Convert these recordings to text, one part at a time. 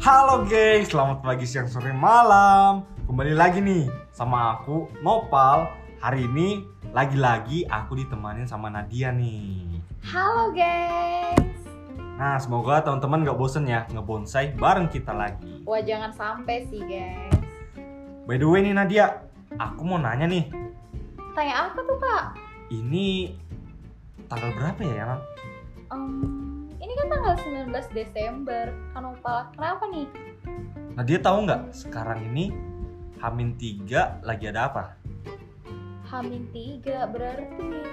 Halo geng, selamat pagi, siang, sore, malam Kembali lagi nih sama aku, Nopal Hari ini lagi-lagi aku ditemanin sama Nadia nih Halo guys. Nah semoga teman-teman gak bosen ya ngebonsai bareng kita lagi Wah jangan sampai sih guys. By the way nih Nadia, aku mau nanya nih Tanya apa tuh kak? Ini tanggal berapa ya Yan? Em, ini kan tanggal 19 Desember. Kan opal. Kenapa nih? Nadia tahu nggak sekarang ini Hamin 3 lagi ada apa? Hamin 3 berarti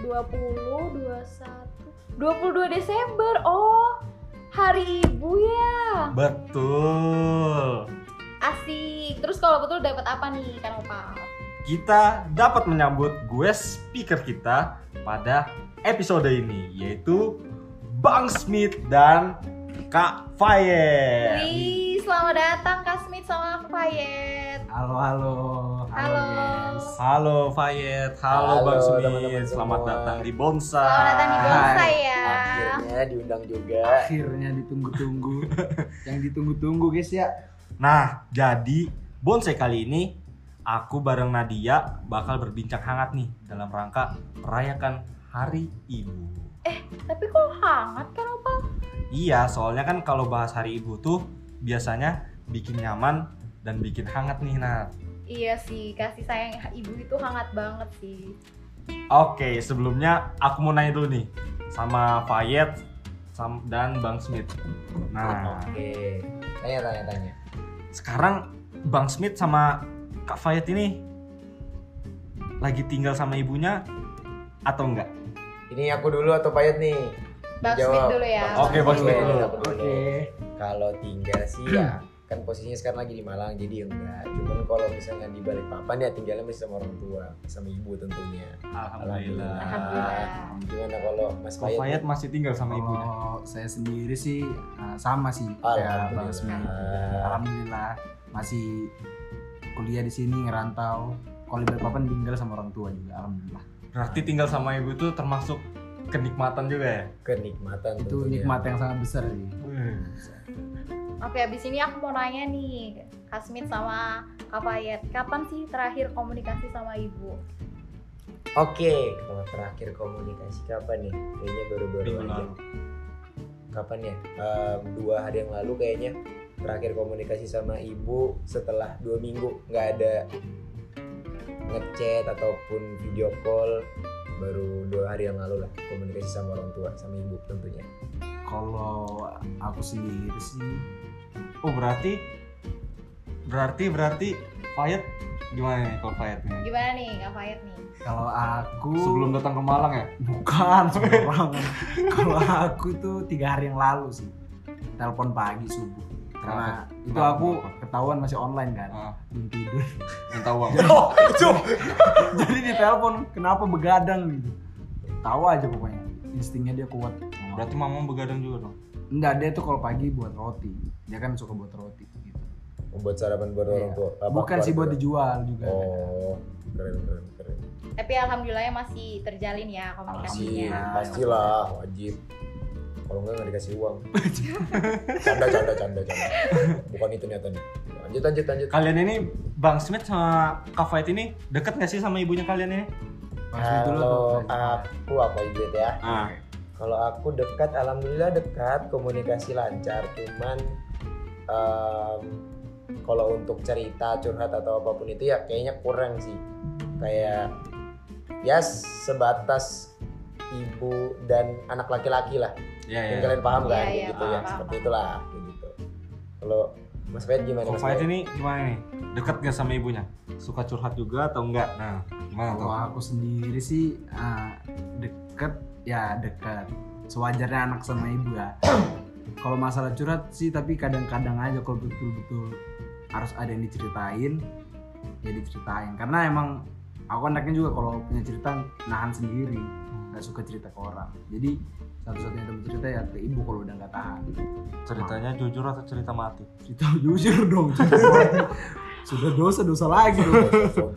20, 21, 22 Desember. Oh, hari ibu ya. Betul Asik. Terus kalau betul dapat apa nih kan opal? kita dapat menyambut gue speaker kita pada episode ini yaitu Bang Smith dan Kak Fayet. Wih, selamat datang Kak Smith sama Kak Fayet. Halo, halo. Halo. guys. Halo Fayet, halo, Halo, Bang Smith. teman-teman Selamat semua. datang di Bonsai. Selamat datang di Bonsai ya. Akhirnya diundang juga. Akhirnya ditunggu-tunggu. Yang ditunggu-tunggu guys ya. Nah, jadi Bonsai kali ini aku bareng Nadia bakal berbincang hangat nih dalam rangka merayakan Hari Ibu. Tapi kok hangat kan opal? Iya, soalnya kan kalau bahas Hari Ibu tuh biasanya bikin nyaman dan bikin hangat nih, Nat. Iya sih, kasih sayang ibu itu hangat banget sih. Oke, sebelumnya aku mau nanya dulu nih sama Fayet dan Bang Smith. Nah, Oke. Tanya tanya tanya. sekarang Bang Smith sama Kak Fayet ini lagi tinggal sama ibunya atau enggak? Ini aku dulu atau Payet nih? Bang Jawab. Smith dulu ya. Oke, Bang Smith dulu. Dulu. Kalau tinggal sih ya kan posisinya sekarang lagi di Malang jadi ya enggak. Cuman kalau misalnya di balik papan ya tinggalnya masih sama orang tua, sama ibu tentunya. Alhamdulillah. Alhamdulillah. Gimana kalau Mas Payet? Fayet masih tinggal sama ibunya. Kalau saya sendiri sih uh, sama sih kayak Bang Smith. Alhamdulillah masih kuliah di sini ngerantau. Kalau di Balikpapan tinggal sama orang tua juga. Alhamdulillah. Berarti tinggal sama ibu tuh termasuk kenikmatan juga ya? Kenikmatan Itu tentunya. nikmat yang sangat besar sih. Oke, abis ini aku mau nanya nih, Kak Smith sama Kak Fayet, kapan sih terakhir komunikasi sama ibu? Oke, kalau terakhir komunikasi kapan nih? Kayaknya baru-baru aja. lalu. Kapan ya? Em, dua hari yang lalu kayaknya terakhir komunikasi sama ibu setelah dua minggu nggak ada ngechat ataupun video call baru dua hari yang lalu lah komunikasi sama orang tua sama ibu tentunya. Kalau aku sendiri sih Oh berarti berarti berarti Fayet gimana nih kalau Fayet nih? Gimana nih Kak Fayet nih? kalau aku Sebelum datang ke Malang ya? bukan sembarangan. kalau aku tuh tiga hari yang lalu sih telepon pagi subuh karena Kenapa? itu Kenapa? aku Kenapa? ketahuan masih online kan Ah, belum tidur minta uang. jadi di telepon kenapa begadang gitu tahu aja pokoknya instingnya dia kuat Berarti mama begadang juga dong. enggak dia tuh kalau pagi buat roti dia kan suka buat roti gitu Buat sarapan buat orang Iya. tua. Apa bukan sih buat dijual juga Oh, keren keren keren. Tapi alhamdulillahnya masih terjalin ya komunikasinya. Pasti, Alhamdulillah. pastilah wajib. Kalau enggak nggak dikasih uang. canda canda canda canda. Bukan itu niatannya. Lanjut lanjut lanjut. Kalian ini Bang Smith sama Kak ini deket gak sih sama ibunya kalian ini? Kalau tuh aku apa ibu ya? Ah, Kalau aku dekat, alhamdulillah dekat, komunikasi lancar. Cuman em, kalau untuk cerita curhat atau apa pun itu ya kayaknya kurang sih. Kayak ya sebatas ibu dan anak laki-laki lah. Ya Yang ya. kalian paham kan? Iya, kayak iya, gitu ya, paham, seperti itulah. Kayak gitu. Kalau Mas Fayed gimana? Mas Fayed? ini gimana nih? Deket gak sama ibunya? Suka curhat juga atau enggak? Nah, gimana tuh? kalau aku sendiri sih ah, deket ya deket sewajarnya anak sama ibu ya kalau masalah curhat sih tapi kadang-kadang aja kalau betul-betul harus ada yang diceritain ya diceritain karena emang aku anaknya juga kalau punya cerita nahan sendiri nggak suka cerita ke orang jadi satu-satunya teman cerita ya ke ibu kalau udah nggak tahan Ceritanya jujur atau cerita mati? cerita jujur dong cerita mati. sudah dosa dosa lagi dong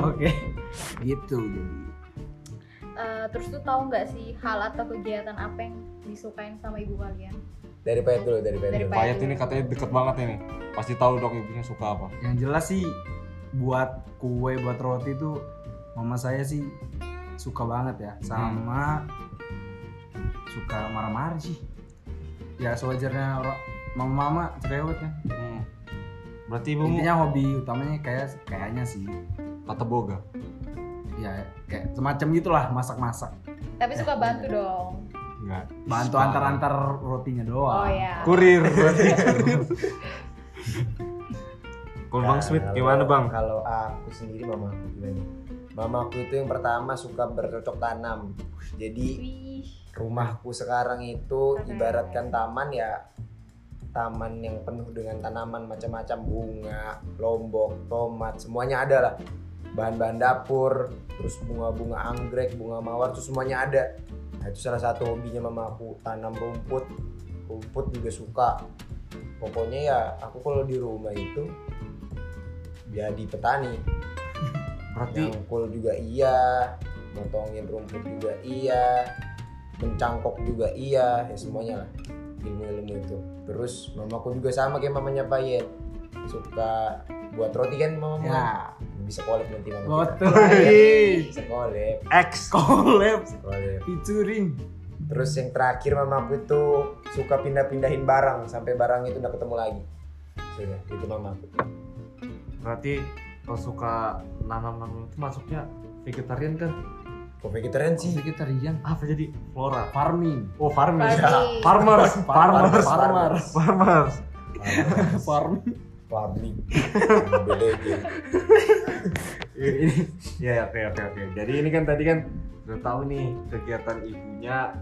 oke gitu jadi Eh, terus tuh tahu nggak sih hal atau kegiatan apa yang disukain sama ibu kalian? Dari Payet dulu, dari Payet Dari dulu. Payet. Ini katanya deket banget ini. Pasti tahu dong ibunya suka apa. yang jelas sih buat kue buat roti itu mama saya sih suka banget ya sama suka marah-marah sih ya sewajarnya orang mama-mama cerewet kan Hmm. Berarti ibumu intinya hobi utamanya kayak kayaknya sih kata boga. ya kayak semacam gitulah masak-masak Tapi suka bantu dong. Enggak. bantu antar-antar rotinya doang Oh ya. Kurir. Kalau Bang Nah, Smith gimana Bang? Kalau aku sendiri mama aku gimana? Mama aku itu yang pertama suka bercocok tanam. Jadi rumahku sekarang itu ibaratkan taman ya taman yang penuh dengan tanaman macam-macam bunga, lombok, tomat, semuanya ada lah. Bahan-bahan dapur, terus bunga-bunga anggrek, bunga mawar, itu semuanya ada. Nah, itu salah satu hobinya mama aku tanam rumput, rumput juga suka. Pokoknya ya aku kalau di rumah itu jadi petani. Berarti Nyangkul juga iya, motongin rumput juga iya, mencangkok juga iya, ya semuanya lah ilmu-ilmu itu. Terus mamaku juga sama kayak mamanya Payet, suka buat roti kan mama ya bisa collab nanti mama betul Bisa collab, X. collab. featuring Terus yang terakhir mamaku itu suka pindah-pindahin barang sampai barang itu udah ketemu lagi. Sudah, itu mamaku. Berarti kalau suka nanam-nanam itu masuknya vegetarian kan? Kok vegetarian sih? vegetarian Apa jadi flora? farming Oh farming. Farming. Farmers. Farmers. farmers Farmers. farming Farming. Beda gitu. ini ya oke oke oke jadi ini kan tadi kan udah tahu nih kegiatan ibunya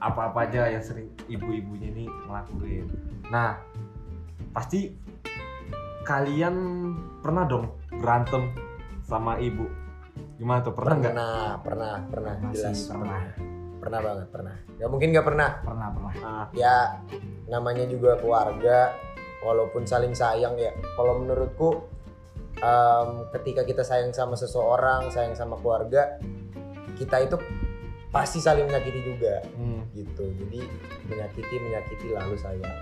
apa-apa aja yang sering ibu-ibunya ini ngelakuin nah pasti kalian pernah dong berantem sama ibu gimana tuh pernah nggak Pernah, pernah, pernah, Pernah jelas pernah. Pernah banget, pernah. Gak mungkin gak pernah. pernah pernah Ah, Ya, namanya juga keluarga, walaupun saling sayang ya. Kalau menurutku, em, ketika kita sayang sama seseorang, sayang sama keluarga, kita itu pasti saling menyakiti juga, hmm. gitu. Jadi menyakiti, menyakiti lalu sayang.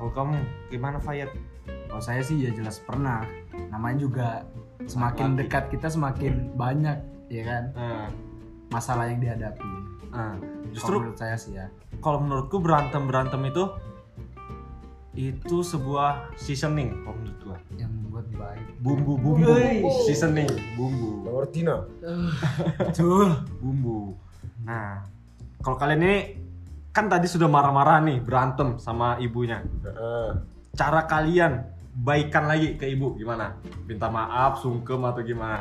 kalau kamu gimana Fayet kalau saya sih ya jelas pernah. Namanya juga semakin Laki. dekat kita semakin banyak ya kan? Ah, masalah yang dihadapi. Ah. justru menurut saya sih ya. kalau menurutku berantem berantem itu itu sebuah seasoning kalau menurut gua. Yang membuat baik. Bumbu bumbu. Wih. seasoning bumbu. No? betul. Bumbu. Nah kalau kalian ini kan tadi sudah marah-marah nih berantem sama ibunya. Heeh. cara kalian baikan lagi ke ibu gimana minta maaf sungkem atau gimana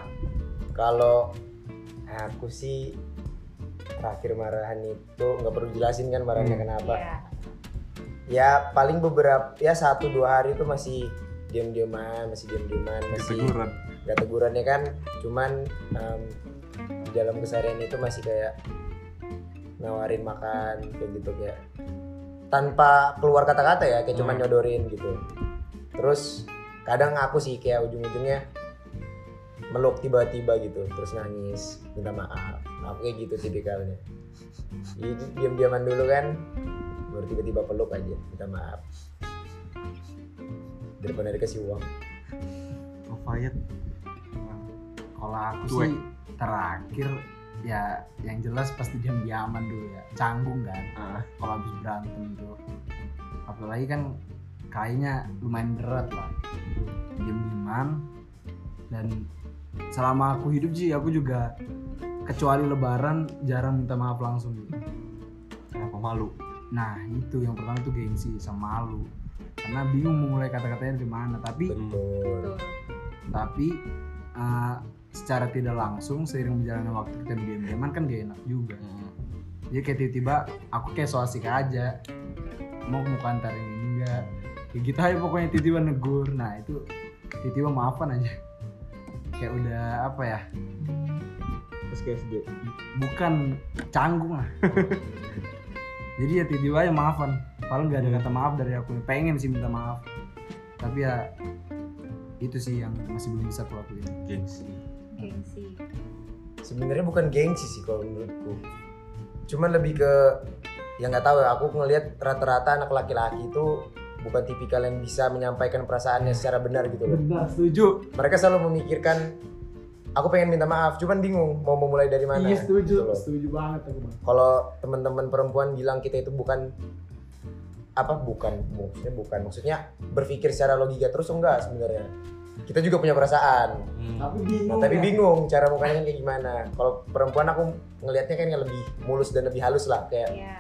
Kalau aku sih terakhir marahan itu nggak perlu jelasin kan marahnya Hmm. kenapa. Iya. ya paling beberapa ya satu dua hari itu masih diam diaman masih diam diaman masih teguran nggak tegurannya kan cuman em, di dalam keseharian itu masih kayak nawarin makan kayak gitu kayak tanpa keluar kata-kata ya kayak cuman Hmm. nyodorin gitu terus kadang aku sih kayak ujung-ujungnya meluk tiba-tiba gitu terus nangis minta maaf. Aku kayak gitu tipikalnya. Jadi diam-diaman dulu kan baru tiba-tiba peluk aja minta maaf. Daripada dikasih uang. Oh Fayet kalau aku Cuek. sih terakhir ya yang jelas pasti diam diaman dulu ya. Canggung kan ah, kalau habis berantem tuh. Apalagi kan kayaknya lumayan berat lah. Diam diaman dan selama aku hidup sih aku juga kecuali lebaran jarang minta maaf langsung. Gitu kenapa malu? Nah itu yang pertama tuh gengsi sama malu. Karena bingung mulai kata-katanya dari mana tapi betul. Tapi uh, secara tidak langsung seiring berjalannya waktu kita diam-diaman kan gak enak juga. Hmm. jadi kayak tiba-tiba aku kayak so asik aja. Mau mau kantor ini enggak kayak gitu aja pokoknya tiba-tiba negur. Nah itu tiba-tiba maafan aja. Kayak udah apa ya? SKSD bukan canggung lah. Jadi ya tiba-tiba aja maafan. Paling nggak ada kata maaf dari aku. Pengen sih minta maaf. Tapi ya itu sih yang masih belum bisa aku lakuin. Gengsi. Gengsi. sebenarnya bukan gengsi sih kalau menurutku. Cuman lebih ke ya nggak tahu ya aku ngelihat rata-rata anak laki-laki itu bukan tipikal yang bisa menyampaikan perasaannya secara benar gitu loh benar setuju mereka selalu memikirkan aku pengen minta maaf cuman bingung mau memulai dari mana iya setuju gitu setuju banget aku bang kalau teman-teman perempuan bilang kita itu bukan apa bukan maksudnya bukan maksudnya berpikir secara logika terus enggak sebenarnya kita juga punya perasaan Hmm. tapi bingung Nah, tapi ya. bingung cara mukanya kan kayak gimana. Kalau perempuan aku ngelihatnya kan yang lebih mulus dan lebih halus lah kayak Iya.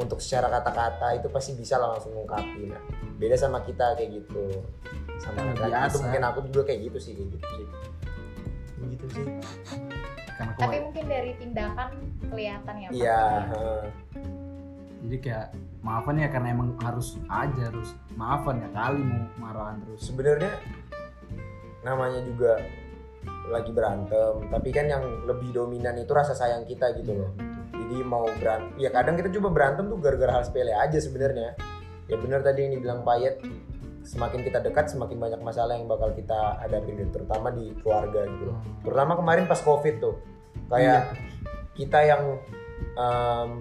Untuk secara kata-kata itu pasti bisa lah langsung ngungkapin. Nah, beda sama kita kayak gitu. Sama Kan laki itu biasa. mungkin aku juga kayak gitu sih kayak gitu sih. Gitu sih. karena Tapi mungkin dari tindakan kelihatan ya. Iya, heeh. jadi kayak maafan ya karena emang harus aja harus maafan ya kali mau marahan terus sebenarnya namanya juga lagi berantem, tapi kan yang lebih dominan itu rasa sayang kita gitu loh. Jadi mau berantem, ya kadang kita coba berantem tuh gara-gara hal sepele aja sebenarnya. Ya benar tadi yang dibilang Payet, semakin kita dekat semakin banyak masalah yang bakal kita hadapi terutama di keluarga gitu loh. Terutama kemarin pas Covid tuh. Kayak kita yang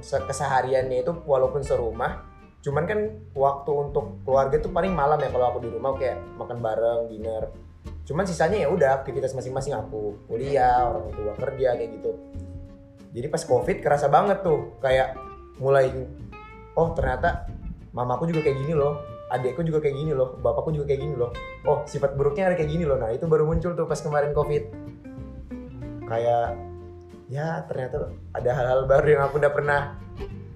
se- kesehariannya itu walaupun serumah, cuman kan waktu untuk keluarga tuh paling malam ya kalau aku di rumah kayak makan bareng, dinner. Cuman sisanya ya udah aktivitas masing-masing aku kuliah, orang tua kerja kayak gitu. Jadi pas covid kerasa banget tuh kayak mulai oh ternyata mamaku juga kayak gini loh, adekku juga kayak gini loh, bapakku juga kayak gini loh. Oh sifat buruknya ada kayak gini loh. Nah itu baru muncul tuh pas kemarin covid. Kayak ya ternyata ada hal-hal baru yang aku udah pernah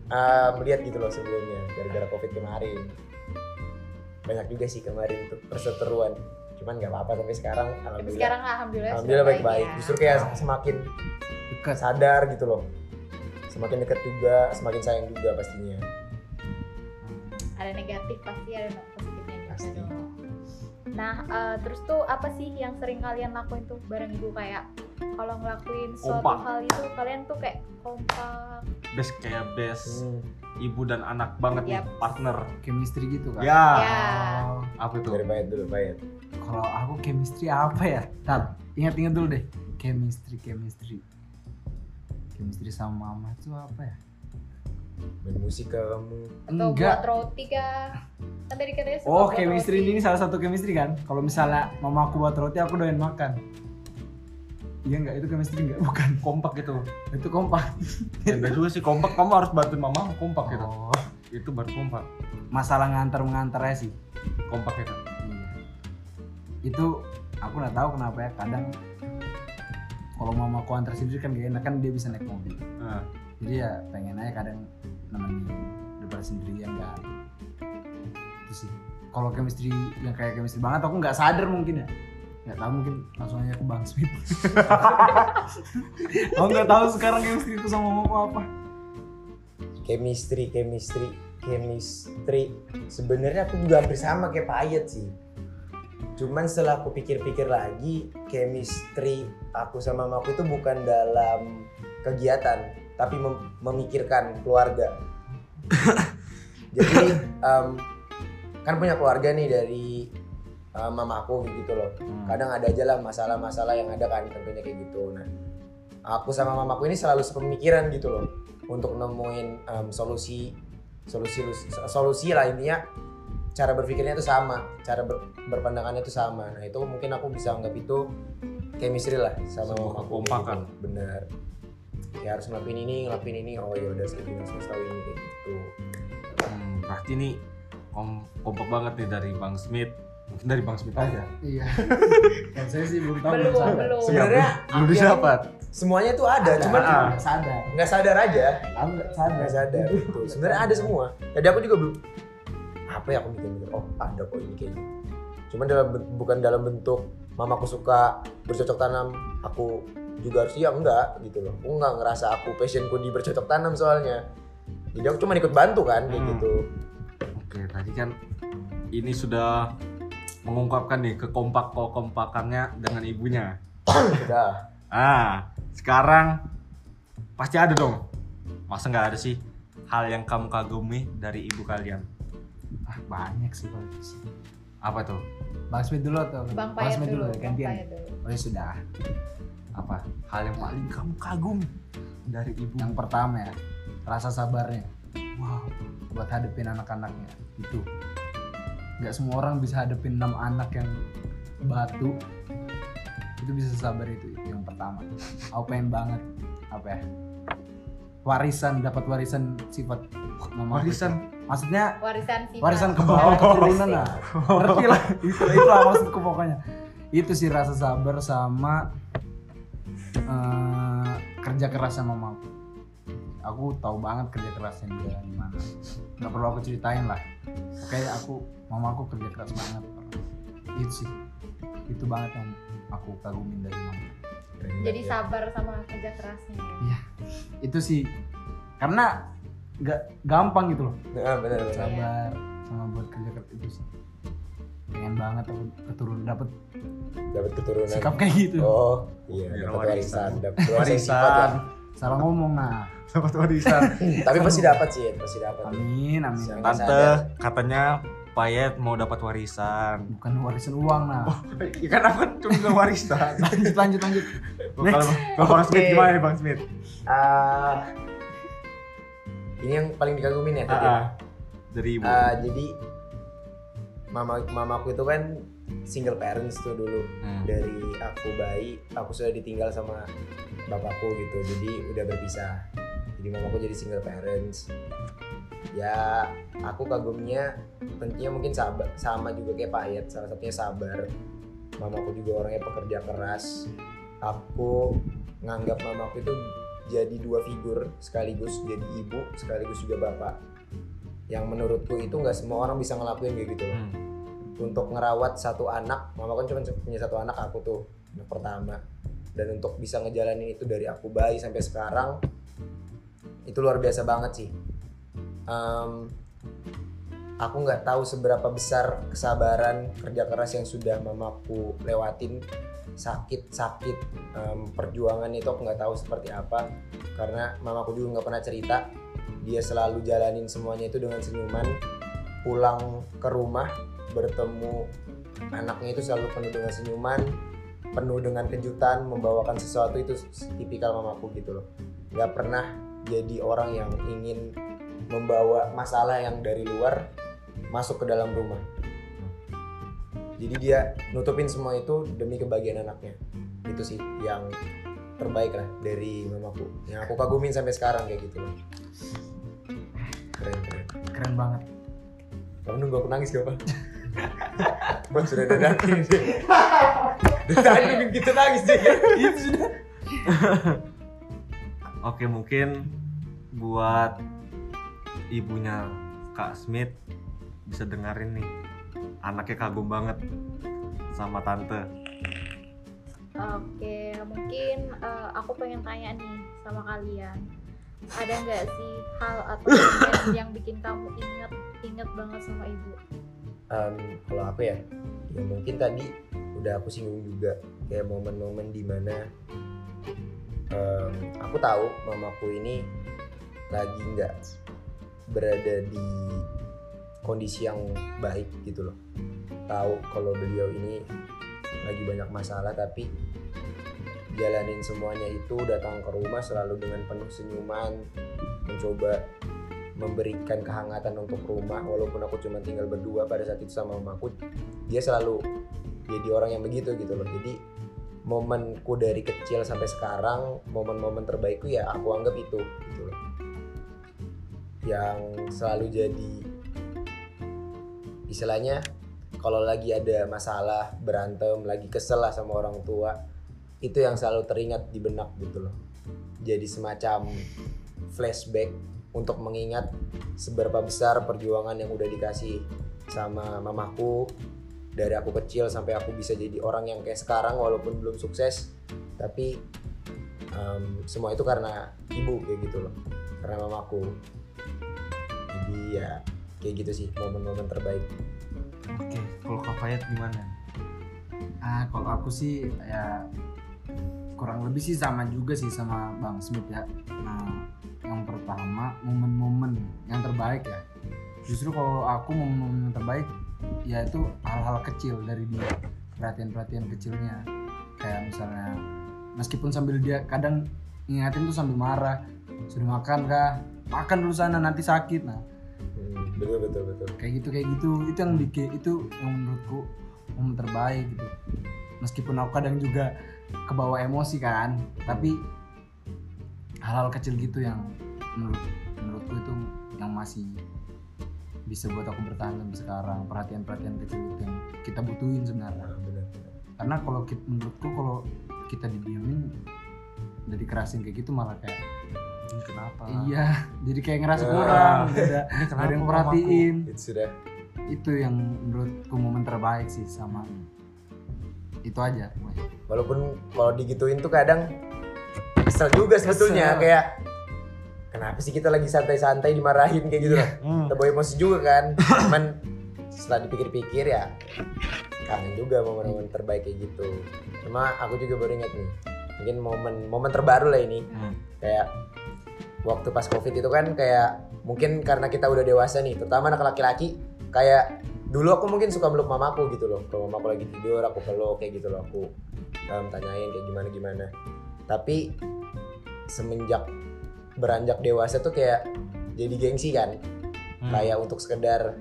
uh, melihat gitu loh sebelumnya gara-gara covid kemarin. Banyak juga sih kemarin tuh perseteruan. Cuman nggak apa-apa sampai sekarang Tapi alhamdulillah. sekarang alhamdulillah, Alhamdulillah sudah baik-baik. ya. Justru kayak semakin dekat sadar gitu loh. Semakin dekat juga, semakin sayang juga pastinya. ada negatif pasti ada positifnya juga Pasti. Nah, eh, terus tuh apa sih yang sering kalian lakuin tuh bareng ibu kayak kalau ngelakuin suatu Kompak. hal itu kalian tuh kayak kompak. best kayak best Hmm, ibu dan anak banget nih Yap. partner chemistry gitu kan ya Ya. Oh, apa itu dari Payet dulu Payet. kalau aku chemistry apa ya Tar, ingat-ingat dulu deh chemistry chemistry chemistry sama mama itu apa ya Main musik ke kamu. Atau buat roti kah? Kan tadi katanya suka Oh, buat chemistry roti. ini salah satu chemistry kan? Kalau misalnya mama aku buat roti, aku doyan makan. Iya nggak? Itu chemistry nggak? Bukan. kompak gitu Itu kompak. ya enggak juga sih kompak kamu harus bantuin mama kompak gitu Oh, itu baru kompak masalah ngantar mengantarnya sih. kompak itu Iya. Itu aku nggak tahu kenapa ya. Kadang kalau mama aku antar sendiri kan gak enak kan dia bisa naik mobil. nah, Jadi ya pengen aja kadang nemenin daripada sendirian kan. Itu sih. Kalau chemistry yang kayak chemistry banget aku nggak sadar mungkin ya. Nggak tahu mungkin langsung aja ke Bang Smith. aku nggak tahu sekarang chemistry itu sama mamaku apa. Chemistry, chemistry, chemistry. Sebenarnya aku juga hampir sama kayak Payet sih. Cuman setelah aku pikir-pikir lagi, chemistry aku sama mamaku itu bukan dalam kegiatan, tapi mem- memikirkan keluarga. Jadi em, kan punya keluarga nih dari em, mamaku gitu loh. hmm. kadang ada aja lah masalah-masalah yang ada kan tentunya kayak gitu nah aku sama mamaku ini selalu sepemikiran gitu loh untuk nemuin em, solusi solusi solusi lah intinya cara berpikirnya itu sama cara ber- berpandangannya itu sama nah itu mungkin aku bisa anggap itu chemistry lah sama Sebuah mamaku gitu. bener ya harus ngelakuin ini ngelakuin ini oh ya udah segini harus tahu ini kayak gitu Hmm, berarti nih kom kompak banget nih dari Bang Smith mungkin dari Bang Smith aja Iya. Kalau saya sih belum tahu Belum, belum. Sebenarnya belum didapat semuanya tuh ada, cuman Ah. nggak sadar. nggak sadar aja nggak sadar. nggak sadar gitu. sebenarnya ada semua jadi aku juga belum apa ya aku mikir-mikir oh ada kok ini kayak gitu cuman dalam bukan dalam bentuk mamaku suka bercocok tanam aku juga harus iya enggak gitu loh. Aku nggak ngerasa aku passionku di bercocok tanam soalnya. Jadi aku cuma ikut bantu kan kayak Hmm. gitu. Oke tadi kan ini sudah mengungkapkan nih kekompak kompakannya dengan ibunya. Udah ah sekarang pasti ada dong. Masa nggak ada sih hal yang kamu kagumi dari ibu kalian? Ah, banyak sih sih. apa tuh? Bang Smith dulu atau Bang Payet Smith dulu, dulu, Bang gantian. Oh ya sudah. Apa? Hal yang paling kamu kagum dari ibu? Yang pertama ya rasa sabarnya. Wow buat hadepin anak-anaknya itu nggak semua orang bisa hadepin enam anak yang batu. Itu bisa sabar itu, itu yang pertama. Aku pengen banget apa ya warisan dapat warisan sifat mama warisan? itu. maksudnya warisan sifat. warisan ke bawah keturunan Oh, lah ngerti lah itu itulah maksudku pokoknya. Itu sih rasa sabar sama eh, kerja kerasnya mama aku aku tahu banget kerja kerasnya dia gimana nggak perlu aku ceritain lah. Oke aku mama aku kerja keras banget. Itu sih. Itu banget yang aku kagumin dari mama. Jadi sabar sama kerja kerasnya ya. itu sih. Karena nggak gampang gitu loh. Benar benar. sabar sama buat kerja keras itu sih banget aku keturunan dapet Dapat keturunan. sikap kayak gitu Oh, iya, Iya, dapat warisan. warisan, dapat warisan ya. salah ngomong nah dapat warisan Tapi pasti dapat sih, pasti dapat. amin amin Siapa? tante katanya Payet mau dapat warisan bukan warisan uang nah ya kan aku kan cuma bilang warisan lanjut lanjut lanjut kalau kalau Bang Smith gimana nih Bang Smith Ah, ini yang paling dikagumin ya tadi. Ah, ah. dari ibu Ah, jadi mama mamaku itu kan single parents tuh dulu. Hmm. dari aku bayi aku sudah ditinggal sama bapakku gitu. Jadi udah berpisah. Jadi mamaku jadi single parents. Ya aku kagumnya tentunya mungkin sabar sama juga kayak Pak Ayat salah satunya sabar. Mamaku juga orangnya pekerja keras. Aku nganggap mamaku itu jadi dua figur sekaligus jadi ibu sekaligus juga bapak yang menurutku itu nggak semua orang bisa ngelakuin kayak gitu. Hmm. untuk ngerawat satu anak mama kan cuma punya satu anak aku tuh anak pertama. Dan untuk bisa ngejalanin itu dari aku bayi sampai sekarang itu luar biasa banget sih. Em, aku nggak tahu seberapa besar kesabaran kerja keras yang sudah mamaku lewatin sakit sakit em, perjuangan itu aku nggak tahu seperti apa. Karena mamaku juga nggak pernah cerita dia selalu jalanin semuanya itu dengan senyuman pulang ke rumah bertemu anaknya itu selalu penuh dengan senyuman penuh dengan kejutan membawakan sesuatu itu tipikal mamaku gitu loh. Nggak pernah jadi orang yang ingin membawa masalah yang dari luar masuk ke dalam rumah. Jadi dia nutupin semua itu demi kebahagiaan anaknya. Itu sih yang terbaik lah dari mamaku. Yang aku kagumin sampai sekarang kayak gitu loh keren keren keren banget kamu nunggu aku nangis gak pak? Bang sudah dadakin sih. Dari tadi nungguin kita nangis deh. Itu sudah. Oke mungkin buat ibunya Kak Smith bisa dengerin nih anaknya kagum banget sama tante Oke, mungkin eh, aku pengen tanya nih sama kalian. Ada nggak sih hal atau yang bikin kamu inget inget banget sama ibu? Em, kalau apa ya? Ya mungkin tadi udah aku singgung juga kayak momen-momen di mana em, aku tahu mamaku ini lagi nggak berada di kondisi yang baik gitu loh. Tahu kalau beliau ini lagi banyak masalah tapi jalanin semuanya itu datang ke rumah selalu dengan penuh senyuman mencoba memberikan kehangatan untuk rumah walaupun aku cuma tinggal berdua pada saat itu sama mamaku dia selalu jadi orang yang begitu gitu loh. Jadi momenku dari kecil sampai sekarang momen-momen terbaikku ya aku anggap itu gitu loh. Yang selalu jadi istilahnya kalau lagi ada masalah berantem lagi kesel lah sama orang tua itu yang selalu teringat di benak gitu loh. Jadi semacam flashback untuk mengingat seberapa besar perjuangan yang udah dikasih sama mamaku dari aku kecil sampai aku bisa jadi orang yang kayak sekarang walaupun belum sukses. Tapi em, semua itu karena ibu kayak gitu loh. Karena mamaku. Jadi ya kayak gitu sih momen-momen terbaik. Oke kalau Kak Payet gimana? Ah kalau aku sih ya kurang lebih sih sama juga sih sama Bang Smith ya. Nah yang pertama momen-momen yang terbaik ya. Justru kalau aku momen-momen yang terbaik ya itu hal-hal kecil dari dia. Perhatian-perhatian kecilnya. Kayak misalnya meskipun sambil dia kadang ngingatin tuh sambil marah sudah makan kah? Makan dulu sana nanti sakit. Nah. Hmm, betul betul betul. Kayak gitu kayak gitu. Itu yang bikin itu yang menurutku momen terbaik gitu. Meskipun aku kadang juga kebawa emosi kan. Tapi hal-hal kecil gitu yang menurut menurutku itu yang masih bisa buat aku bertahan sampai sekarang. Perhatian-perhatian kecil itu yang kita butuhin sebenarnya. Benar karena kalau kita, menurutku kalau kita didiemin udah dikerasin kayak gitu malah kayak kenapa? Iya jadi kayak ngerasa Ya. kurang ini ada yang perhatiin. Itu sudah itu yang menurutku momen terbaik sih sama itu aja walaupun kalau digituin tuh kadang kesel juga sebetulnya Kesel. kayak kenapa sih kita lagi santai-santai dimarahin? kayak gitu loh. Hmm. terbawa emosi juga kan. Cuman setelah dipikir-pikir ya kangen juga momen-momen terbaik kayak gitu. Cuma aku juga baru ingat nih mungkin momen momen terbaru lah ini. Hmm. kayak waktu pas covid itu kan kayak mungkin karena kita udah dewasa nih terutama anak laki-laki kayak dulu aku mungkin suka meluk mamaku gitu loh. Kalau mamaku lagi tidur aku peluk kayak gitu loh. Aku um, tanyain kayak gimana gimana. Tapi semenjak beranjak dewasa tuh kayak jadi gengsi kan. Hmm. kayak untuk sekedar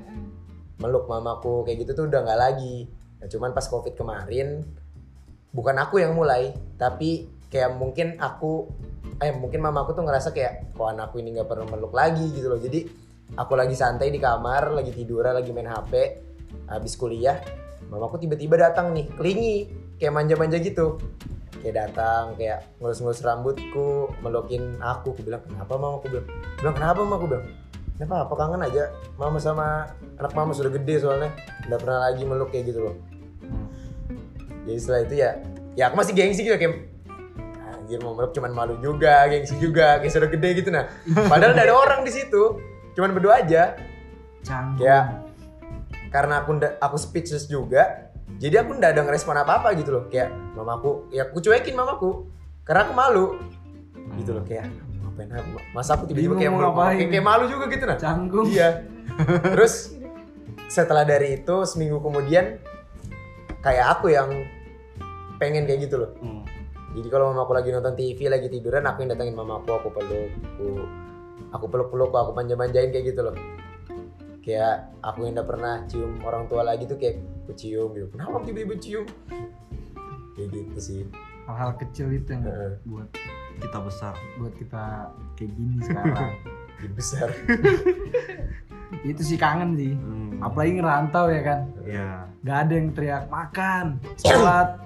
meluk mamaku kayak gitu tuh udah nggak lagi. Nah, cuman pas covid kemarin bukan aku yang mulai tapi kayak mungkin aku eh mungkin mamaku tuh ngerasa kayak kok anakku ini nggak perlu meluk lagi gitu loh. Jadi aku lagi santai di kamar lagi tiduran lagi main hp habis kuliah mamaku tiba-tiba datang nih kelingi kayak manja-manja gitu. Kayak datang kayak ngelus-ngelus rambutku melukin aku aku bilang kenapa mama aku bilang bilang kenapa mama aku bilang kenapa apa? Kangen aja? Mama sama anak mama sudah gede soalnya nggak pernah lagi meluk kayak gitu loh. Jadi setelah itu ya ya aku masih gengsi gitu kayak anjir mau meluk cuman malu juga gengsi juga kayak sudah gede gitu nah. Padahal ada orang di situ cuman berdua aja. Canggung. Kayak- karena aku aku speechless juga jadi aku ndak ada ngerespon apa apa gitu loh. Kayak mamaku ya aku cuekin mamaku karena aku malu. Gitu loh kayak ngapain aku? Masa aku tiba-tiba kayak malu kayak, kayak malu juga gitu nah. Canggung. Iya. Terus setelah dari itu seminggu kemudian kayak aku yang pengen kayak gitu loh. Hmm. jadi kalau mamaku lagi nonton TV lagi tiduran aku yang datengin mamaku aku peluk aku aku peluk peluk aku manja manjain kayak gitu loh. Kayak aku yang udah pernah cium orang tua lagi tuh kayak aku cium gitu. Kenapa tiba-tiba cium? Kayak gitu sih. Hal-hal kecil itu yang Heeh. buat kita besar buat kita kayak gini sekarang. Jadi besar. Itu sih kangen sih. Hmm. apalagi ngerantau ya kan. Ya nggak ada yang teriak makan sholat.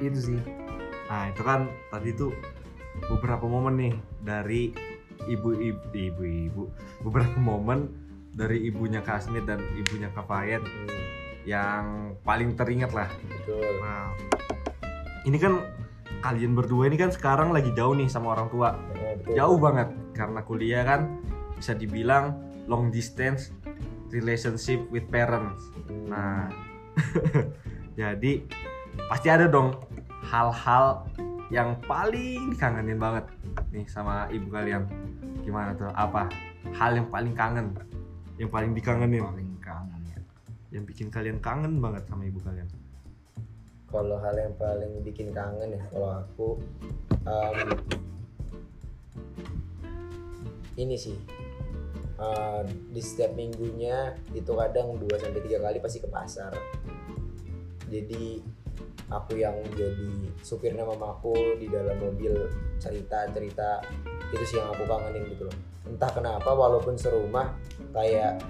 Itu sih. Nah itu kan tadi tuh beberapa momen nih dari ibu-ibu ibu-ibu beberapa momen dari ibunya Kasmit dan ibunya Kafayet Hmm, yang paling teringat lah betul Nah, ini kan kalian berdua ini kan sekarang lagi jauh nih sama orang tua. Heeh, betul. Jauh banget karena kuliah kan bisa dibilang long distance relationship with parents. Hmm, Nah, jadi pasti ada dong hal-hal yang paling dikangenin banget nih sama ibu kalian. Gimana tuh? Apa hal yang paling kangen? Yang paling dikangenin? paling kangen ya Yang bikin kalian kangen banget sama ibu kalian? kalau hal yang paling bikin kangen ya kalau aku em, ini sih eh, di setiap minggunya itu kadang 2 sampai tiga kali pasti ke pasar jadi aku yang jadi supirnya mamaku di dalam mobil cerita cerita itu sih yang aku kangenin gitu loh. Entah kenapa walaupun serumah kayak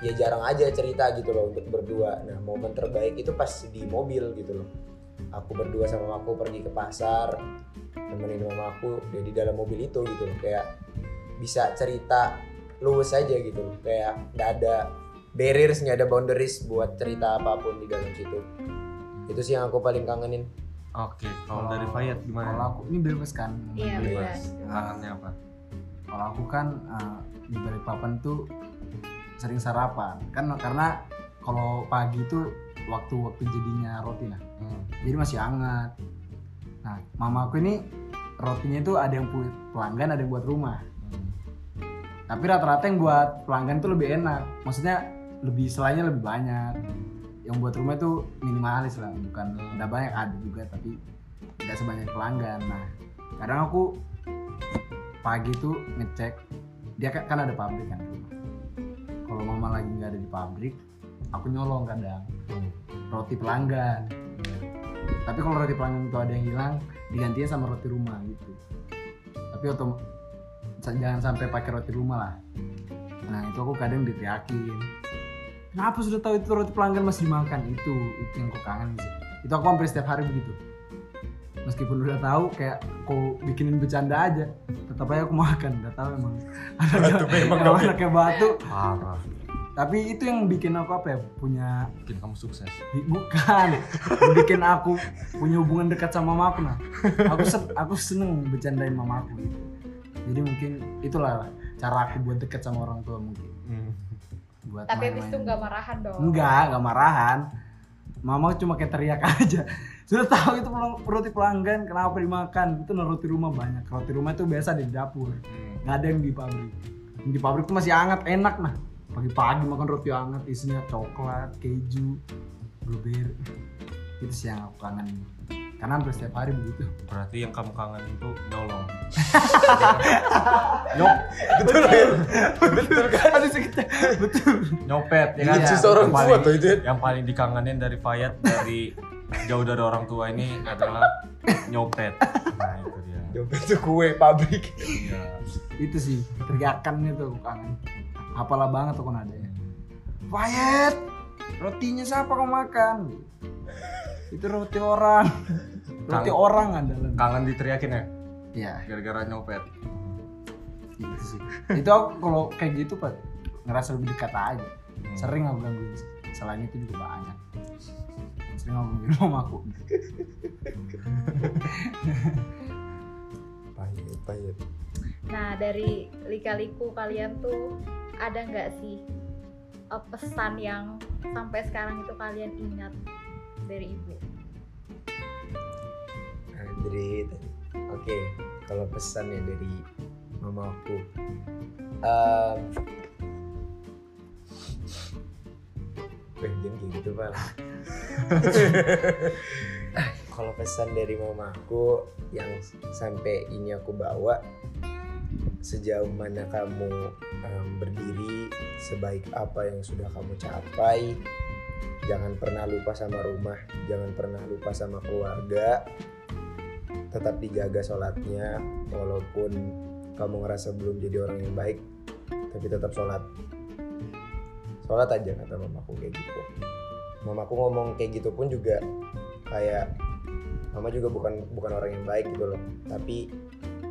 ya jarang aja cerita gitu loh untuk berdua. Nah momen terbaik itu pas di mobil gitu loh. Aku berdua sama mamaku pergi ke pasar nemenin mamaku dia di dalam mobil itu gitu loh. Kayak bisa cerita luwes aja gitu loh. Kayak nggak ada barriers nggak ada boundaries buat cerita apa pun di dalam situ itu sih yang aku paling kangenin Oke, kalau dari Fayat kalau gimana? aku ini bebas kan Iya, Bebas. bebas. Kangennya apa? kalau aku kan eh, di Balikpapan tuh sering sarapan kan karena kalau pagi tuh waktu-waktu jadinya roti lah Hmm. jadi masih hangat nah mamaku ini rotinya itu ada yang buat pelanggan ada yang buat rumah Hmm. tapi rata-rata yang buat pelanggan tuh lebih enak maksudnya lebih selainnya lebih banyak yang buat rumah itu minimalis lah bukan udah banyak ada juga tapi nggak sebanyak pelanggan. Nah kadang aku pagi tuh ngecek dia kan, kan ada pabrik kan. Kalau mama lagi nggak ada di pabrik aku nyolong kadang. Roti pelanggan. Tapi kalau roti pelanggan itu ada yang hilang digantinya sama roti rumah gitu. Tapi otom jangan sampai pakai roti rumah lah. Nah itu aku kadang diteriakin kenapa sudah tahu itu roti pelanggan masih dimakan. Itu itu yang aku kangen sih. Itu aku hampir setiap hari begitu. Meskipun udah tahu kayak aku bikinin bercanda aja tetap aja aku makan. Nggak tahu emang. Batu memang anaknya batu. Parah. Tapi itu yang bikin aku apa ya? Punya bikin kamu sukses. Bukan. Bikin aku punya hubungan dekat sama mamaku nah. Aku se- aku seneng bercandain mamaku gitu. Jadi mungkin itulah cara aku buat dekat sama orang tua mungkin. Hmm. Buat Tapi habis itu nggak marahan dong. enggak enggak marahan. Mama cuma kayak teriak aja. Sudah tahu itu roti pelanggan kenapa dimakan? Itu nah, roti rumah banyak. Roti rumah itu biasa di dapur. Hmm. nggak ada yang di pabrik. Yang di pabrik itu masih hangat enak nah. Pagi-pagi makan roti hangat isinya coklat keju blueberry. Itu sih yang aku kangen karena hampir setiap hari begitu. Berarti yang kamu kangen itu nyolong. Nyop, betul. Ya betul kan? Betul. Nyopet ya kan? Iya, Lucu seorang Yang tua paling- tuh itu ya. yang paling dikangenin dari Fayat dari jauh dari orang tua ini adalah nyopet. Nah itu dia. Dompet itu kue pabrik. Iya. itu sih teriakan itu aku kangen. Apalah banget aku nadanya Wyatt rotinya siapa kau makan itu roti orang. Roti Kang- orang andalan kangen diteriakin ya? Ya gara-gara nyopet. Itu sih. Itu aku kalau kayak gitu pak ngerasa lebih dekat aja. Hmm. sering aku gangguin. Selain itu juga banyak. Sering aku gangguin mamaku pahit pahit. Nah dari lika-liku kalian tuh ada nggak sih eh, pesan yang sampai sekarang itu kalian ingat dari ibu? Tadi. Oke, kalau pesannya dari mamaku. Em Weh, jangan kayak gitu, Pak. kalau pesan dari mamaku yang sampai ini aku bawa sejauh mana kamu em, berdiri sebaik apa yang sudah kamu capai jangan pernah lupa sama rumah jangan pernah lupa sama keluarga. Tetap dijaga sholatnya walaupun kamu ngerasa belum jadi orang yang baik tapi tetap sholat. Sholat aja kata mamaku kayak gitu. Mamaku ngomong kayak gitu pun juga kayak mama juga bukan bukan orang yang baik gitu loh. Tapi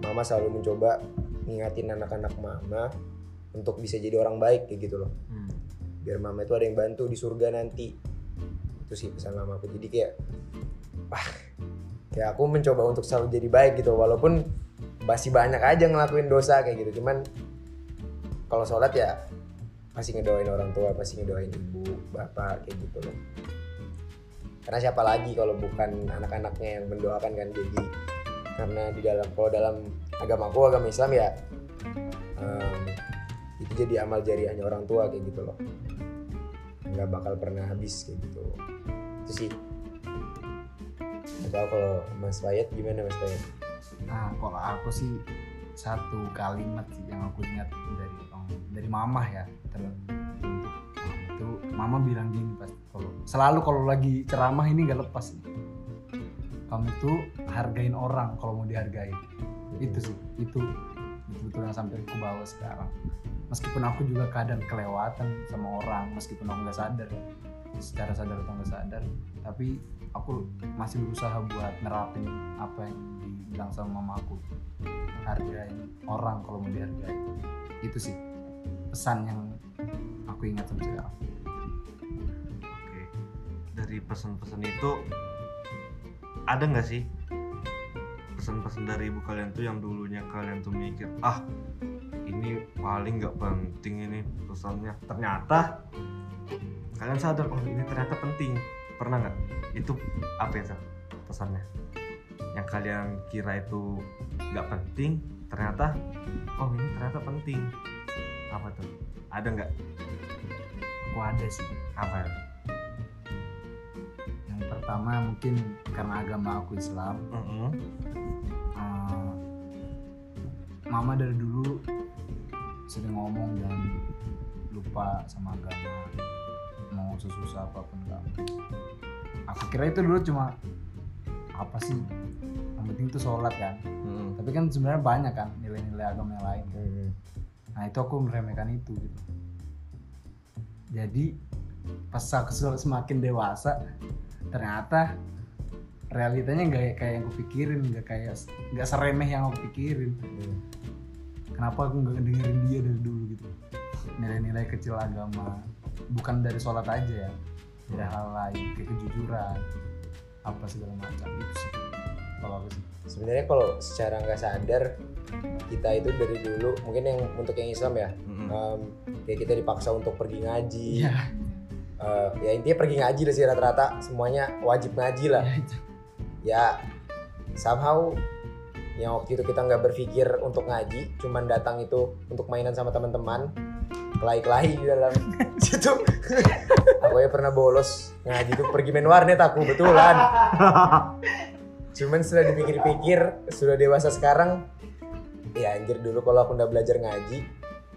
mama selalu mencoba ngingatin anak-anak mama untuk bisa jadi orang baik kayak gitu loh. Hmm. Biar mama itu ada yang bantu di surga nanti. Itu sih pesan mamaku jadi kayak wah kayak aku mencoba untuk selalu jadi baik gitu. Walaupun masih banyak aja ngelakuin dosa kayak gitu. Cuman kalau sholat ya pasti ngedoain orang tua pasti ngedoain ibu bapak kayak gitu loh. Karena siapa lagi kalau bukan anak-anaknya yang mendoakan kan jadi karena di dalam kalau dalam agamaku agama Islam ya em, itu jadi amal jariahnya orang tua kayak gitu loh. Nggak bakal pernah habis kayak gitu. Itu sih. Atau kalau Mas Fayat gimana Mas Fayat nah kalau aku sih satu kalimat sih yang aku ingat dari dari mama ya terus itu mama bilang gini pas kalau selalu kalau lagi ceramah ini nggak lepas kamu tuh hargain orang kalau mau dihargai itu sih itu betul-betul yang sampai aku bawa sekarang meskipun aku juga kadang kelewatan sama orang meskipun aku nggak sadar secara sadar atau nggak sadar tapi aku masih berusaha buat nerapin apa yang dibilang sama mamaku hargain orang kalau mau dihargai. Itu sih pesan yang aku ingat sampai sekarang. Oke. Dari pesan-pesan itu ada nggak sih pesan-pesan dari ibu kalian tuh yang dulunya kalian tuh mikir ah ini paling nggak penting ini pesannya. Ternyata kalian sadar oh ini ternyata penting. Pernah nggak? Itu apa ya Sal, pesannya? Yang kalian kira itu nggak penting ternyata oh ini ternyata penting. Apa tuh? Ada nggak? Aku ada sih. Apa? Yang yang pertama mungkin karena agama aku Islam. Mm-mm. eh, mama dari dulu sering ngomong jangan lupa sama agama mau sesusah apa pun enggak aku kira itu dulu cuma apa sih yang penting itu sholat kan Mm-mm. tapi kan sebenarnya banyak kan nilai-nilai agama yang lain Hmm. nah itu aku meremehkan itu gitu jadi pas aku se- semakin dewasa ternyata realitanya nggak kayak yang aku pikirin nggak kayak nggak seremeh yang aku pikirin Hmm. Kenapa aku nggak dengerin dia dari dulu gitu? Nilai-nilai kecil agama. Bukan dari sholat aja ya. Dari hal lain kayak kejujuran apa segala macam. Itu sih. Kalau aku sih. Sebenarnya kalau secara nggak sadar kita itu dari dulu mungkin yang untuk yang Islam ya Mm-mm. em, kayak kita dipaksa untuk pergi ngaji. Iya. Eh, ya intinya pergi ngaji lah sih rata-rata. Semuanya wajib ngaji lah. Iya, ya somehow yang waktu itu kita nggak berpikir untuk ngaji cuman datang itu untuk mainan sama teman-teman. Kelahi-kelahi di dalam situ. Aku ya pernah bolos. Ngaji tuh pergi main warnet aku betulan. Cuman setelah dipikir-pikir sudah dewasa sekarang ya anjir dulu kalau aku udah belajar ngaji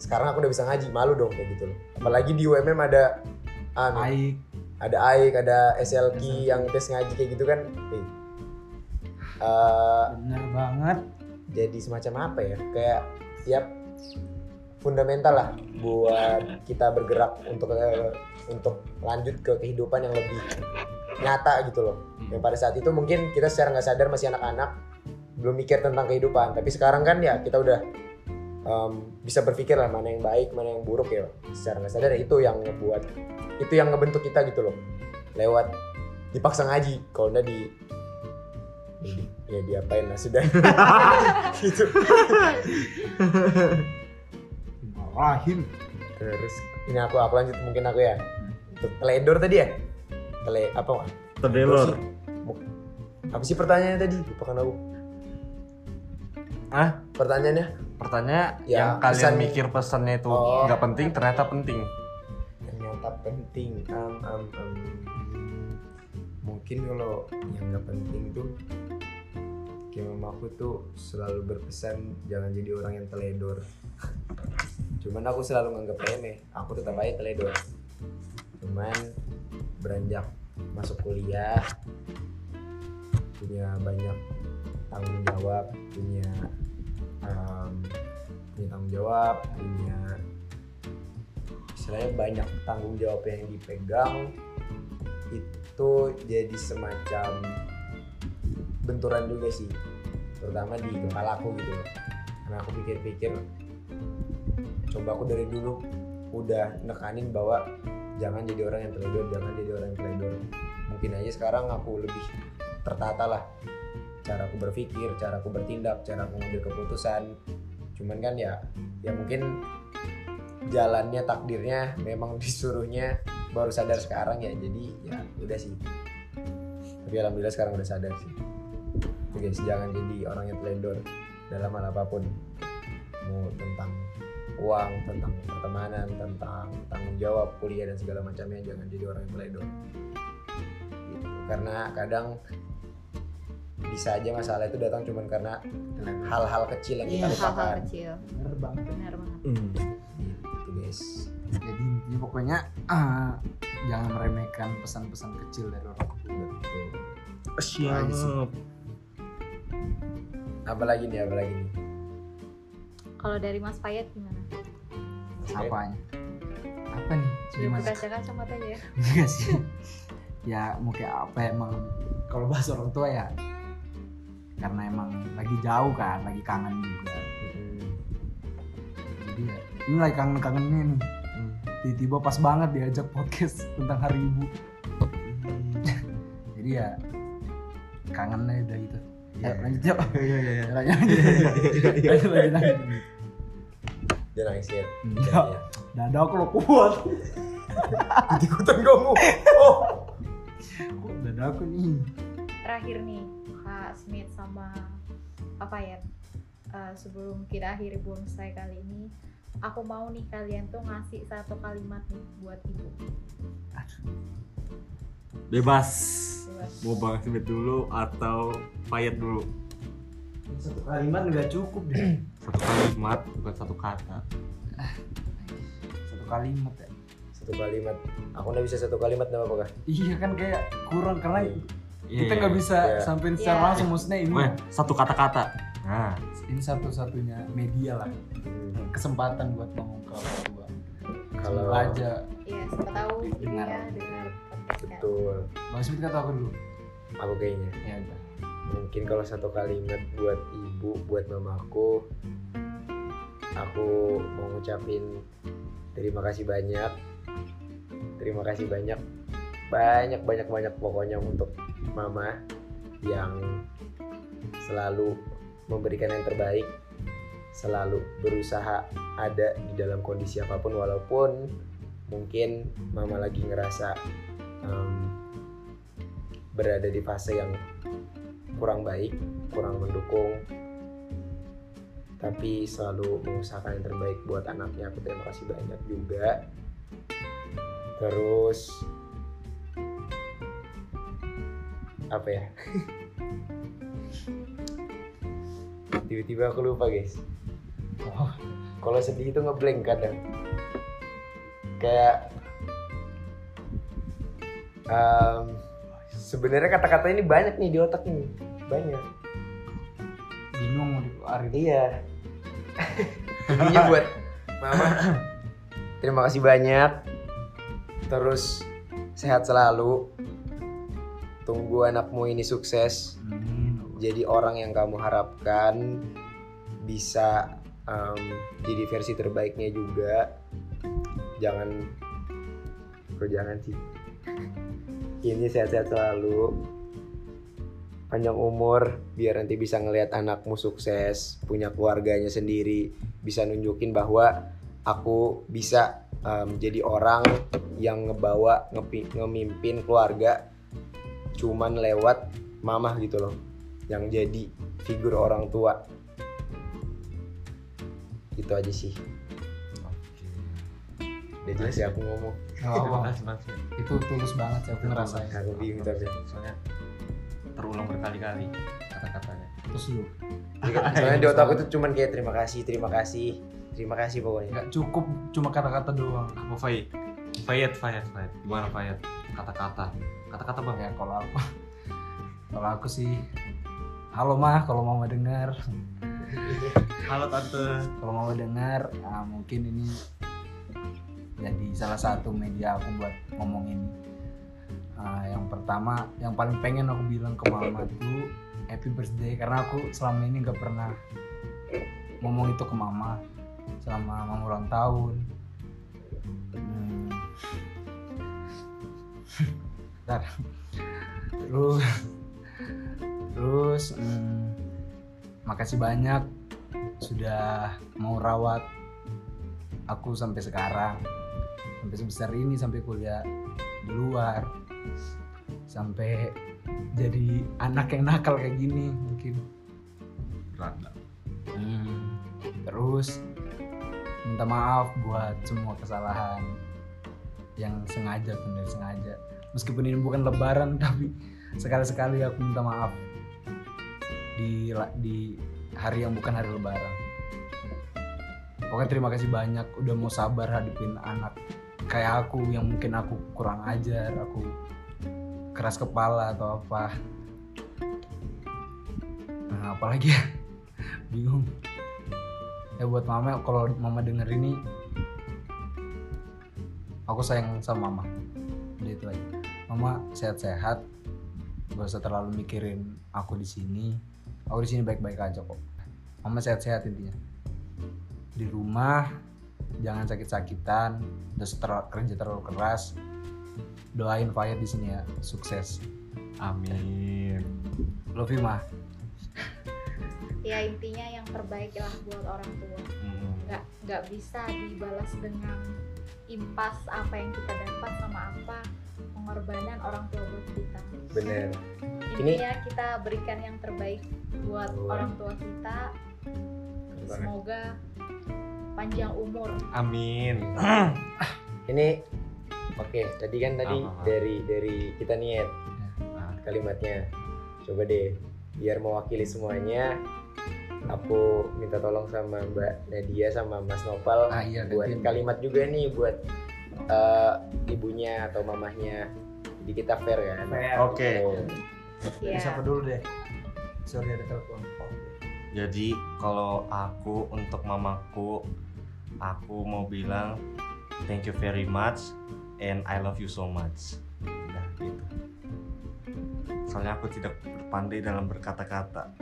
sekarang aku udah bisa ngaji malu dong kayak gitu loh. Apalagi di UMM ada anu, baik ada AIK, ada SLQ yang tes ngaji kayak gitu kan. Eh, eh, bener banget jadi semacam apa ya? Kayak ya fundamental lah buat kita bergerak untuk eh, untuk lanjut ke kehidupan yang lebih nyata gitu loh. Yang pada saat itu mungkin kita secara nggak sadar masih anak-anak belum mikir tentang kehidupan. Tapi sekarang kan ya kita udah em, bisa berpikir lah mana yang baik, mana yang buruk ya. Secara nggak sadar ya itu yang ngebuat itu yang ngebentuk kita gitu loh. Lewat dipaksa ngaji, kalau enggak di di- ya diapain lah sudah. Gitu. Rahim terus ini aku aku lanjut mungkin aku ya. Teledor tadi ya? Tele apa. Mu- apa sih? Pertanyaannya tadi? Lupakan aku. Ah, pertanyaannya? Pertanyaan Ya, yang kalian pesan- mikir pesannya itu Oh. nggak penting ternyata penting. ternyata penting. Am, am, am. Mungkin kalau yang nggak penting tuh kayak mama aku tuh selalu berpesan jangan jadi orang yang teledor. Cuman aku selalu nganggap remeh aku tetap aja teledor. Cuman beranjak masuk kuliah punya banyak tanggung jawab punya am, punya tanggung jawab punya istilahnya banyak tanggung jawab yang dipegang itu jadi semacam benturan juga sih. Terutama di kepala aku gitu. Karena aku pikir-pikir coba aku dari dulu udah nekanin bahwa jangan jadi orang yang teledor jangan jadi orang yang teledor. Mungkin aja sekarang aku lebih tertata lah cara aku berpikir cara aku bertindak cara aku ngambil keputusan. Cuman kan ya ya mungkin jalannya takdirnya memang disuruhnya baru sadar sekarang ya jadi ya udah sih. Tapi alhamdulillah sekarang udah sadar sih. Oke guys jangan jadi orang yang teledor dalam hal apa pun. Mau tentang uang tentang pertemanan tentang tanggung jawab kuliah dan segala macamnya jangan jadi orang yang teledor. Gitu. karena kadang bisa aja masalah itu datang cuman karena hal-hal kecil yang kita Iya, hal-hal lupakan. kecil. Bener banget. Benar banget. Gitu guys jadi intinya pokoknya ah, jangan meremehkan pesan-pesan kecil dari orang betul Siap. apa lagi nih apa lagi nih? Kalau dari Mas Payet gimana? Apanya? Apa nih? Sudah gimana buka kacamata ya? Enggak sih. Ya mau kayak apa emang? Kalau bahasa orang tua ya karena emang lagi jauh kan lagi kangen juga. Jadi ya ini lagi kangen kangennya nih tiba-tiba pas banget diajak podcast tentang hari ibu jadi ya kangennya udah gitu ya Iya. lanjut yuk Iya iya iya. lanjut lanjut lanjut lanjut Jangan nangis ya. Enggak. dada aku lo kuat Ikutan kamu. Oh. Dada aku nih terakhir nih Kak Smith sama apa ya eh, sebelum kita akhiri bonsai kali ini aku mau nih kalian tuh ngasih satu kalimat nih buat ibu Bebas. Coba Mau Bang Smith dulu atau Fayet dulu? Satu kalimat nggak cukup deh. Satu kalimat, bukan satu kata. Satu kalimat ya. Satu kalimat. Aku nggak bisa satu kalimat nggak apa-apa? Iya kan kayak kurang karena Iya, kita nggak bisa Iya. sampein secara Iya. langsung maksudnya ini. Weh, satu kata-kata. Nah, Ini satu-satunya media lah kesempatan buat ngomong ke orang tua. Kalau aja iya siapa tahu Dengar. ya dengar betul, Bang Smith kata aku dulu. aku kayaknya. Ya udah. Mungkin kalau satu kalimat buat ibu, buat mamaku, aku mau ngucapin terima kasih banyak, terima kasih banyak, banyak banyak banyak pokoknya untuk mama yang selalu memberikan yang terbaik, selalu berusaha ada di dalam kondisi apa pun walaupun mungkin mama lagi ngerasa em, berada di fase yang kurang baik, kurang mendukung, tapi selalu mengusahakan yang terbaik buat anaknya. Aku terima kasih banyak juga. Terus apa ya? Tiba-tiba aku lupa guys. Oh, Kalau sedih itu ngeblank kadang. Kayak em, sebenarnya kata-kata ini banyak nih di otak nih, banyak. bingung mau dikeluarin. Iya. Intinya buat mama. Terima kasih banyak. Terus sehat selalu. Tunggu anakmu ini sukses. Jadi orang yang kamu harapkan bisa em, jadi versi terbaiknya juga. Jangan kok jangan sih. Ini sehat-sehat selalu panjang umur biar nanti bisa ngelihat anakmu sukses punya keluarganya sendiri bisa nunjukin bahwa aku bisa em, jadi orang yang ngebawa ngemimpin keluarga cuman lewat mamah gitu loh yang jadi figur orang tua itu aja sih udah jelas ya aku ngomong Smith. Itu tulus banget sih aku ngerasain. aku bingung tapi Soalnya terulang berkali-kali kata-katanya. Terus lu soalnya di otakku tuh cuman kayak terima kasih terima kasih terima kasih pokoknya nggak cukup cuma kata-kata doang. Apa Fayet? Fayet, Fayet, Fayet. Gimana Fayet? Kata-kata. Kata-kata Bang. Ya kalau aku kalau aku sih halo mah kalau mama dengar Halo Tante. kalau mama dengar ah, mungkin ini jadi salah satu media aku buat ngomong ini Ah, yang pertama yang paling pengen aku bilang ke mama tuh happy birthday karena aku selama ini nggak pernah ngomong itu ke mama selama mama ulang tahun Hmm. Terus terus hmm, makasih banyak sudah mau rawat aku sampai sekarang. Sampai sebesar ini sampai kuliah di luar. Sampai jadi anak yang nakal kayak gini mungkin. Berat. Hmm, terus minta maaf buat semua kesalahan yang sengaja dari sengaja. Meskipun ini bukan lebaran tapi sekali-sekali aku minta maaf di di hari yang bukan hari lebaran. Pokoknya terima kasih banyak udah mau sabar hadipin anak kayak aku yang mungkin aku kurang ajar aku keras kepala atau apa. Nah apalagi ya? Bingung. Ya buat mama kalau mama denger ini aku sayang sama mama. Udah itu aja. Mama sehat-sehat gak usah terlalu mikirin aku di sini. Aku di sini baik-baik aja kok. Mama sehat-sehat intinya. Di rumah jangan sakit-sakitan. Terus ter- kerja terlalu keras. Doain Fayet di sini ya. Sukses. Amin. love you mah ya intinya yang terbaik lah buat orang tua. Mm. nggak nggak bisa dibalas dengan impas apa yang kita dapat sama apa pengorbanan orang tua buat kita. Bener. Intinya kita berikan yang terbaik buat Betul. orang tua kita. Semoga panjang umur. Amin. ini oke tadi kan tadi Apa, apa? dari dari kita niat Nah, kalimatnya. Coba deh biar mewakili semuanya aku minta tolong sama Mbak Nadia sama Mas Nopal Ah, iya, buat kalimat juga nih buat eh, ibunya atau mamahnya jadi kita fair kan Oke. Oh, Dari Iya. siapa dulu deh sorry ada telepon Jadi kalau aku untuk mamaku aku mau bilang thank you very much and I love you so much. Udah gitu. Soalnya aku tidak berpandai dalam berkata-kata.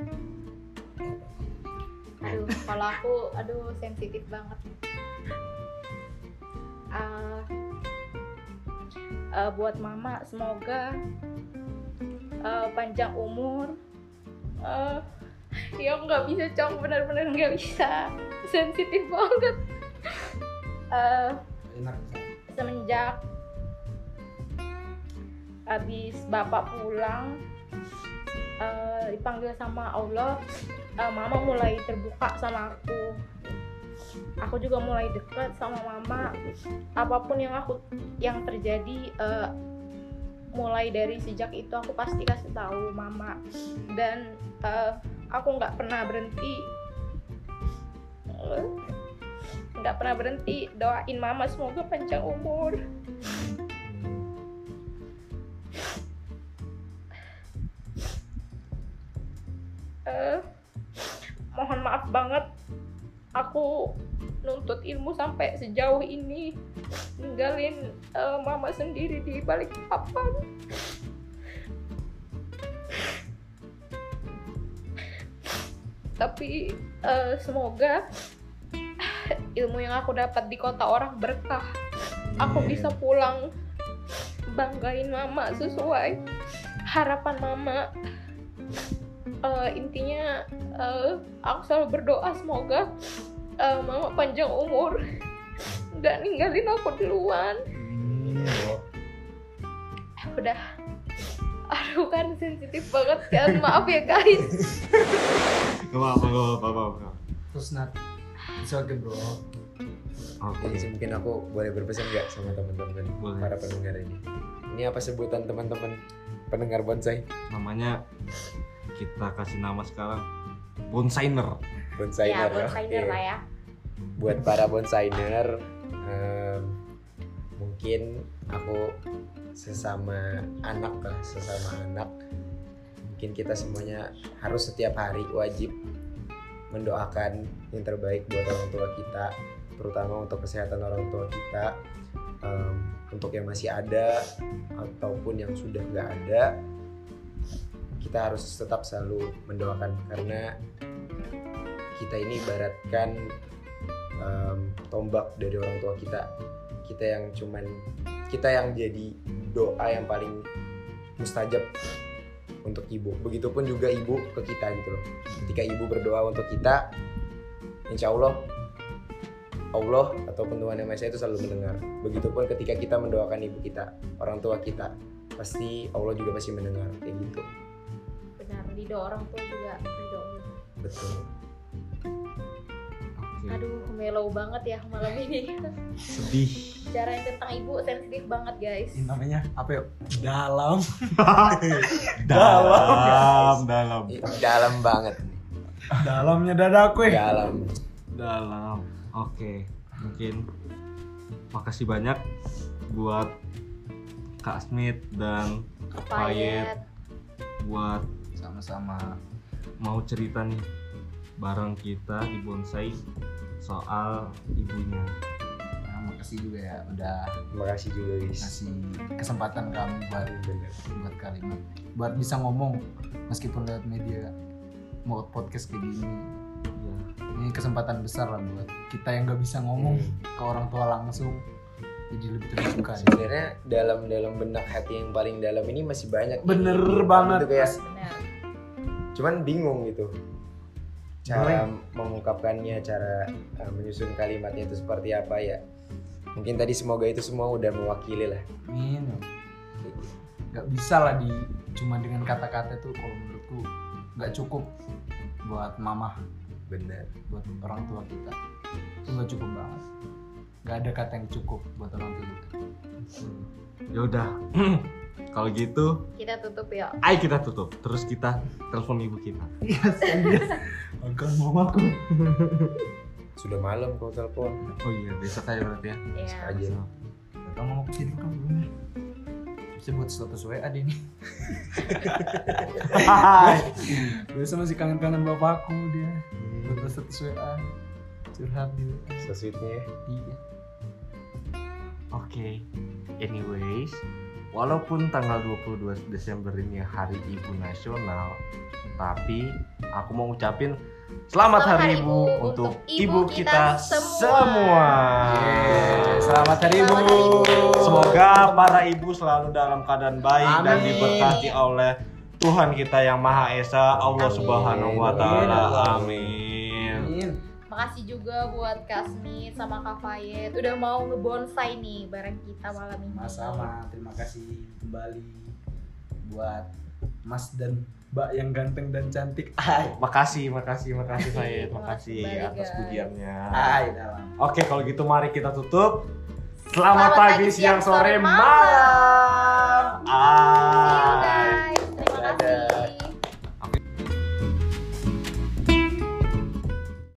aduh kalau aku aduh sensitif banget Ah, eh, buat mama semoga eh, panjang umur. Eh, ya nggak bisa cong benar-benar nggak bisa. Sensitif banget. Enak. semenjak habis bapak pulang eh, dipanggil sama Allah eh, mama mulai terbuka sama aku aku juga mulai dekat sama mama. Apa pun yang aku yang terjadi eh, mulai dari sejak itu aku pasti kasih tahu mama. Dan eh, aku nggak pernah berhenti. Nggak pernah berhenti. Doain mama semoga panjang umur. Eh, mohon maaf banget aku nuntut ilmu sampai sejauh ini ninggalin eh, mama sendiri di balik papan. Tapi eh, semoga ilmu yang aku dapat di kota orang berkah. Aku bisa pulang banggain mama sesuai harapan mama Eh, intinya eh, aku selalu berdoa semoga eh, mama panjang umur nggak ninggalin aku duluan. Udah. Aduh kan sensitif banget kan. Maaf ya guys. Gak apa-apa, gak apa-apa, apa-apa. terus nat? It's okay bro? Oke. Jadi mungkin aku boleh berpesan nggak sama teman-teman para pendengar ini? Ini apa sebutan teman-teman pendengar bonsai? Namanya kita kasih nama sekarang Bonsainer. bonsainer ya buat Oke. lah ya buat para bonsainer em, mungkin aku sesama anak lah sesama anak mungkin kita semuanya harus setiap hari wajib mendoakan yang terbaik buat orang tua kita terutama untuk kesehatan orang tua kita em, untuk yang masih ada ataupun yang sudah nggak ada kita harus tetap selalu mendoakan karena kita ini ibaratkan em, tombak dari orang tua kita. Kita yang cuman kita yang jadi doa yang paling mustajab untuk ibu. Begitupun juga ibu ke kita gitu loh. Ketika ibu berdoa untuk kita insya Allah Allah atau Tuhan yang Maha itu selalu mendengar. Begitupun ketika kita mendoakan ibu kita orang tua kita pasti Allah juga pasti mendengar kayak gitu ridho orang tua juga ridho. Betul. Oke. aduh mellow banget ya malam ini. Sedih. bicarain tentang ibu sensitif banget guys. Ini namanya apa yuk? Dalam. Dalam, dalam, Ih, dalam banget dalamnya dadaku ya? Dalam. Dalam. Oke, mungkin makasih banyak buat Kak Smith dan Payet buat sama-sama mau cerita nih bareng kita di bonsai soal ibunya. nah, makasih juga ya udah terima kasih juga guys ngasih kesempatan kami buat bener buat kalimat buat bisa ngomong meskipun lewat media mau podcast kayak gini Ya, ini kesempatan besar lah buat kita yang nggak bisa ngomong ke orang tua langsung jadi lebih terbuka ya. sebenarnya dalam dalam benak hati yang paling dalam ini masih banyak Bener ini. banget. Itu kayak benar cuman bingung gitu. Cara mengungkapkannya cara uh, menyusun kalimatnya itu seperti apa ya? Mungkin tadi semoga itu semua udah mewakili lah. Amin. nggak bisa lah di cuma dengan kata-kata tuh kalau menurutku nggak cukup buat mama benar. Buat orang tua kita. Itu nggak cukup banget. Nggak ada kata yang cukup buat orang tua kita Ya udah. Kalau gitu, Kita tutup ya. ayo kita tutup. Terus kita telepon ibu kita. iya serius Agak mamaku Sudah malam kau telepon. Oh iya, besok aja berarti ya. Iya. Aja. Gak mau tidur kan belum bisa buat status WA deh nih biasa masih kangen-kangen bapakku dia buat buat status WA curhat di WA ya. iya Oke. Anyways, walaupun tanggal 22 Desember ini hari Ibu Nasional, tapi aku mau ngucapin selamat, hari Ibu untuk ibu kita, semua. Yeay, selamat hari ibu Selamat hari Ibu. Semoga para ibu selalu dalam keadaan baik dan Amin. diberkati oleh Tuhan kita yang Maha Esa, Allah Amin. Subhanahu wa taala. Amin makasih juga buat Kasmi sama Kak Fayet udah mau ngebonsai nih bareng kita malam ini. Mas sama terima kasih kembali buat Mas dan Mbak yang ganteng dan cantik. Ay. Makasih, makasih, makasih Fayet, makasih atas pujiannya. Hai. Oke, kalau gitu mari kita tutup. Selamat, Selamat pagi, siang, sore, malam. malam. Ay. See you. Terima Dadah. kasih.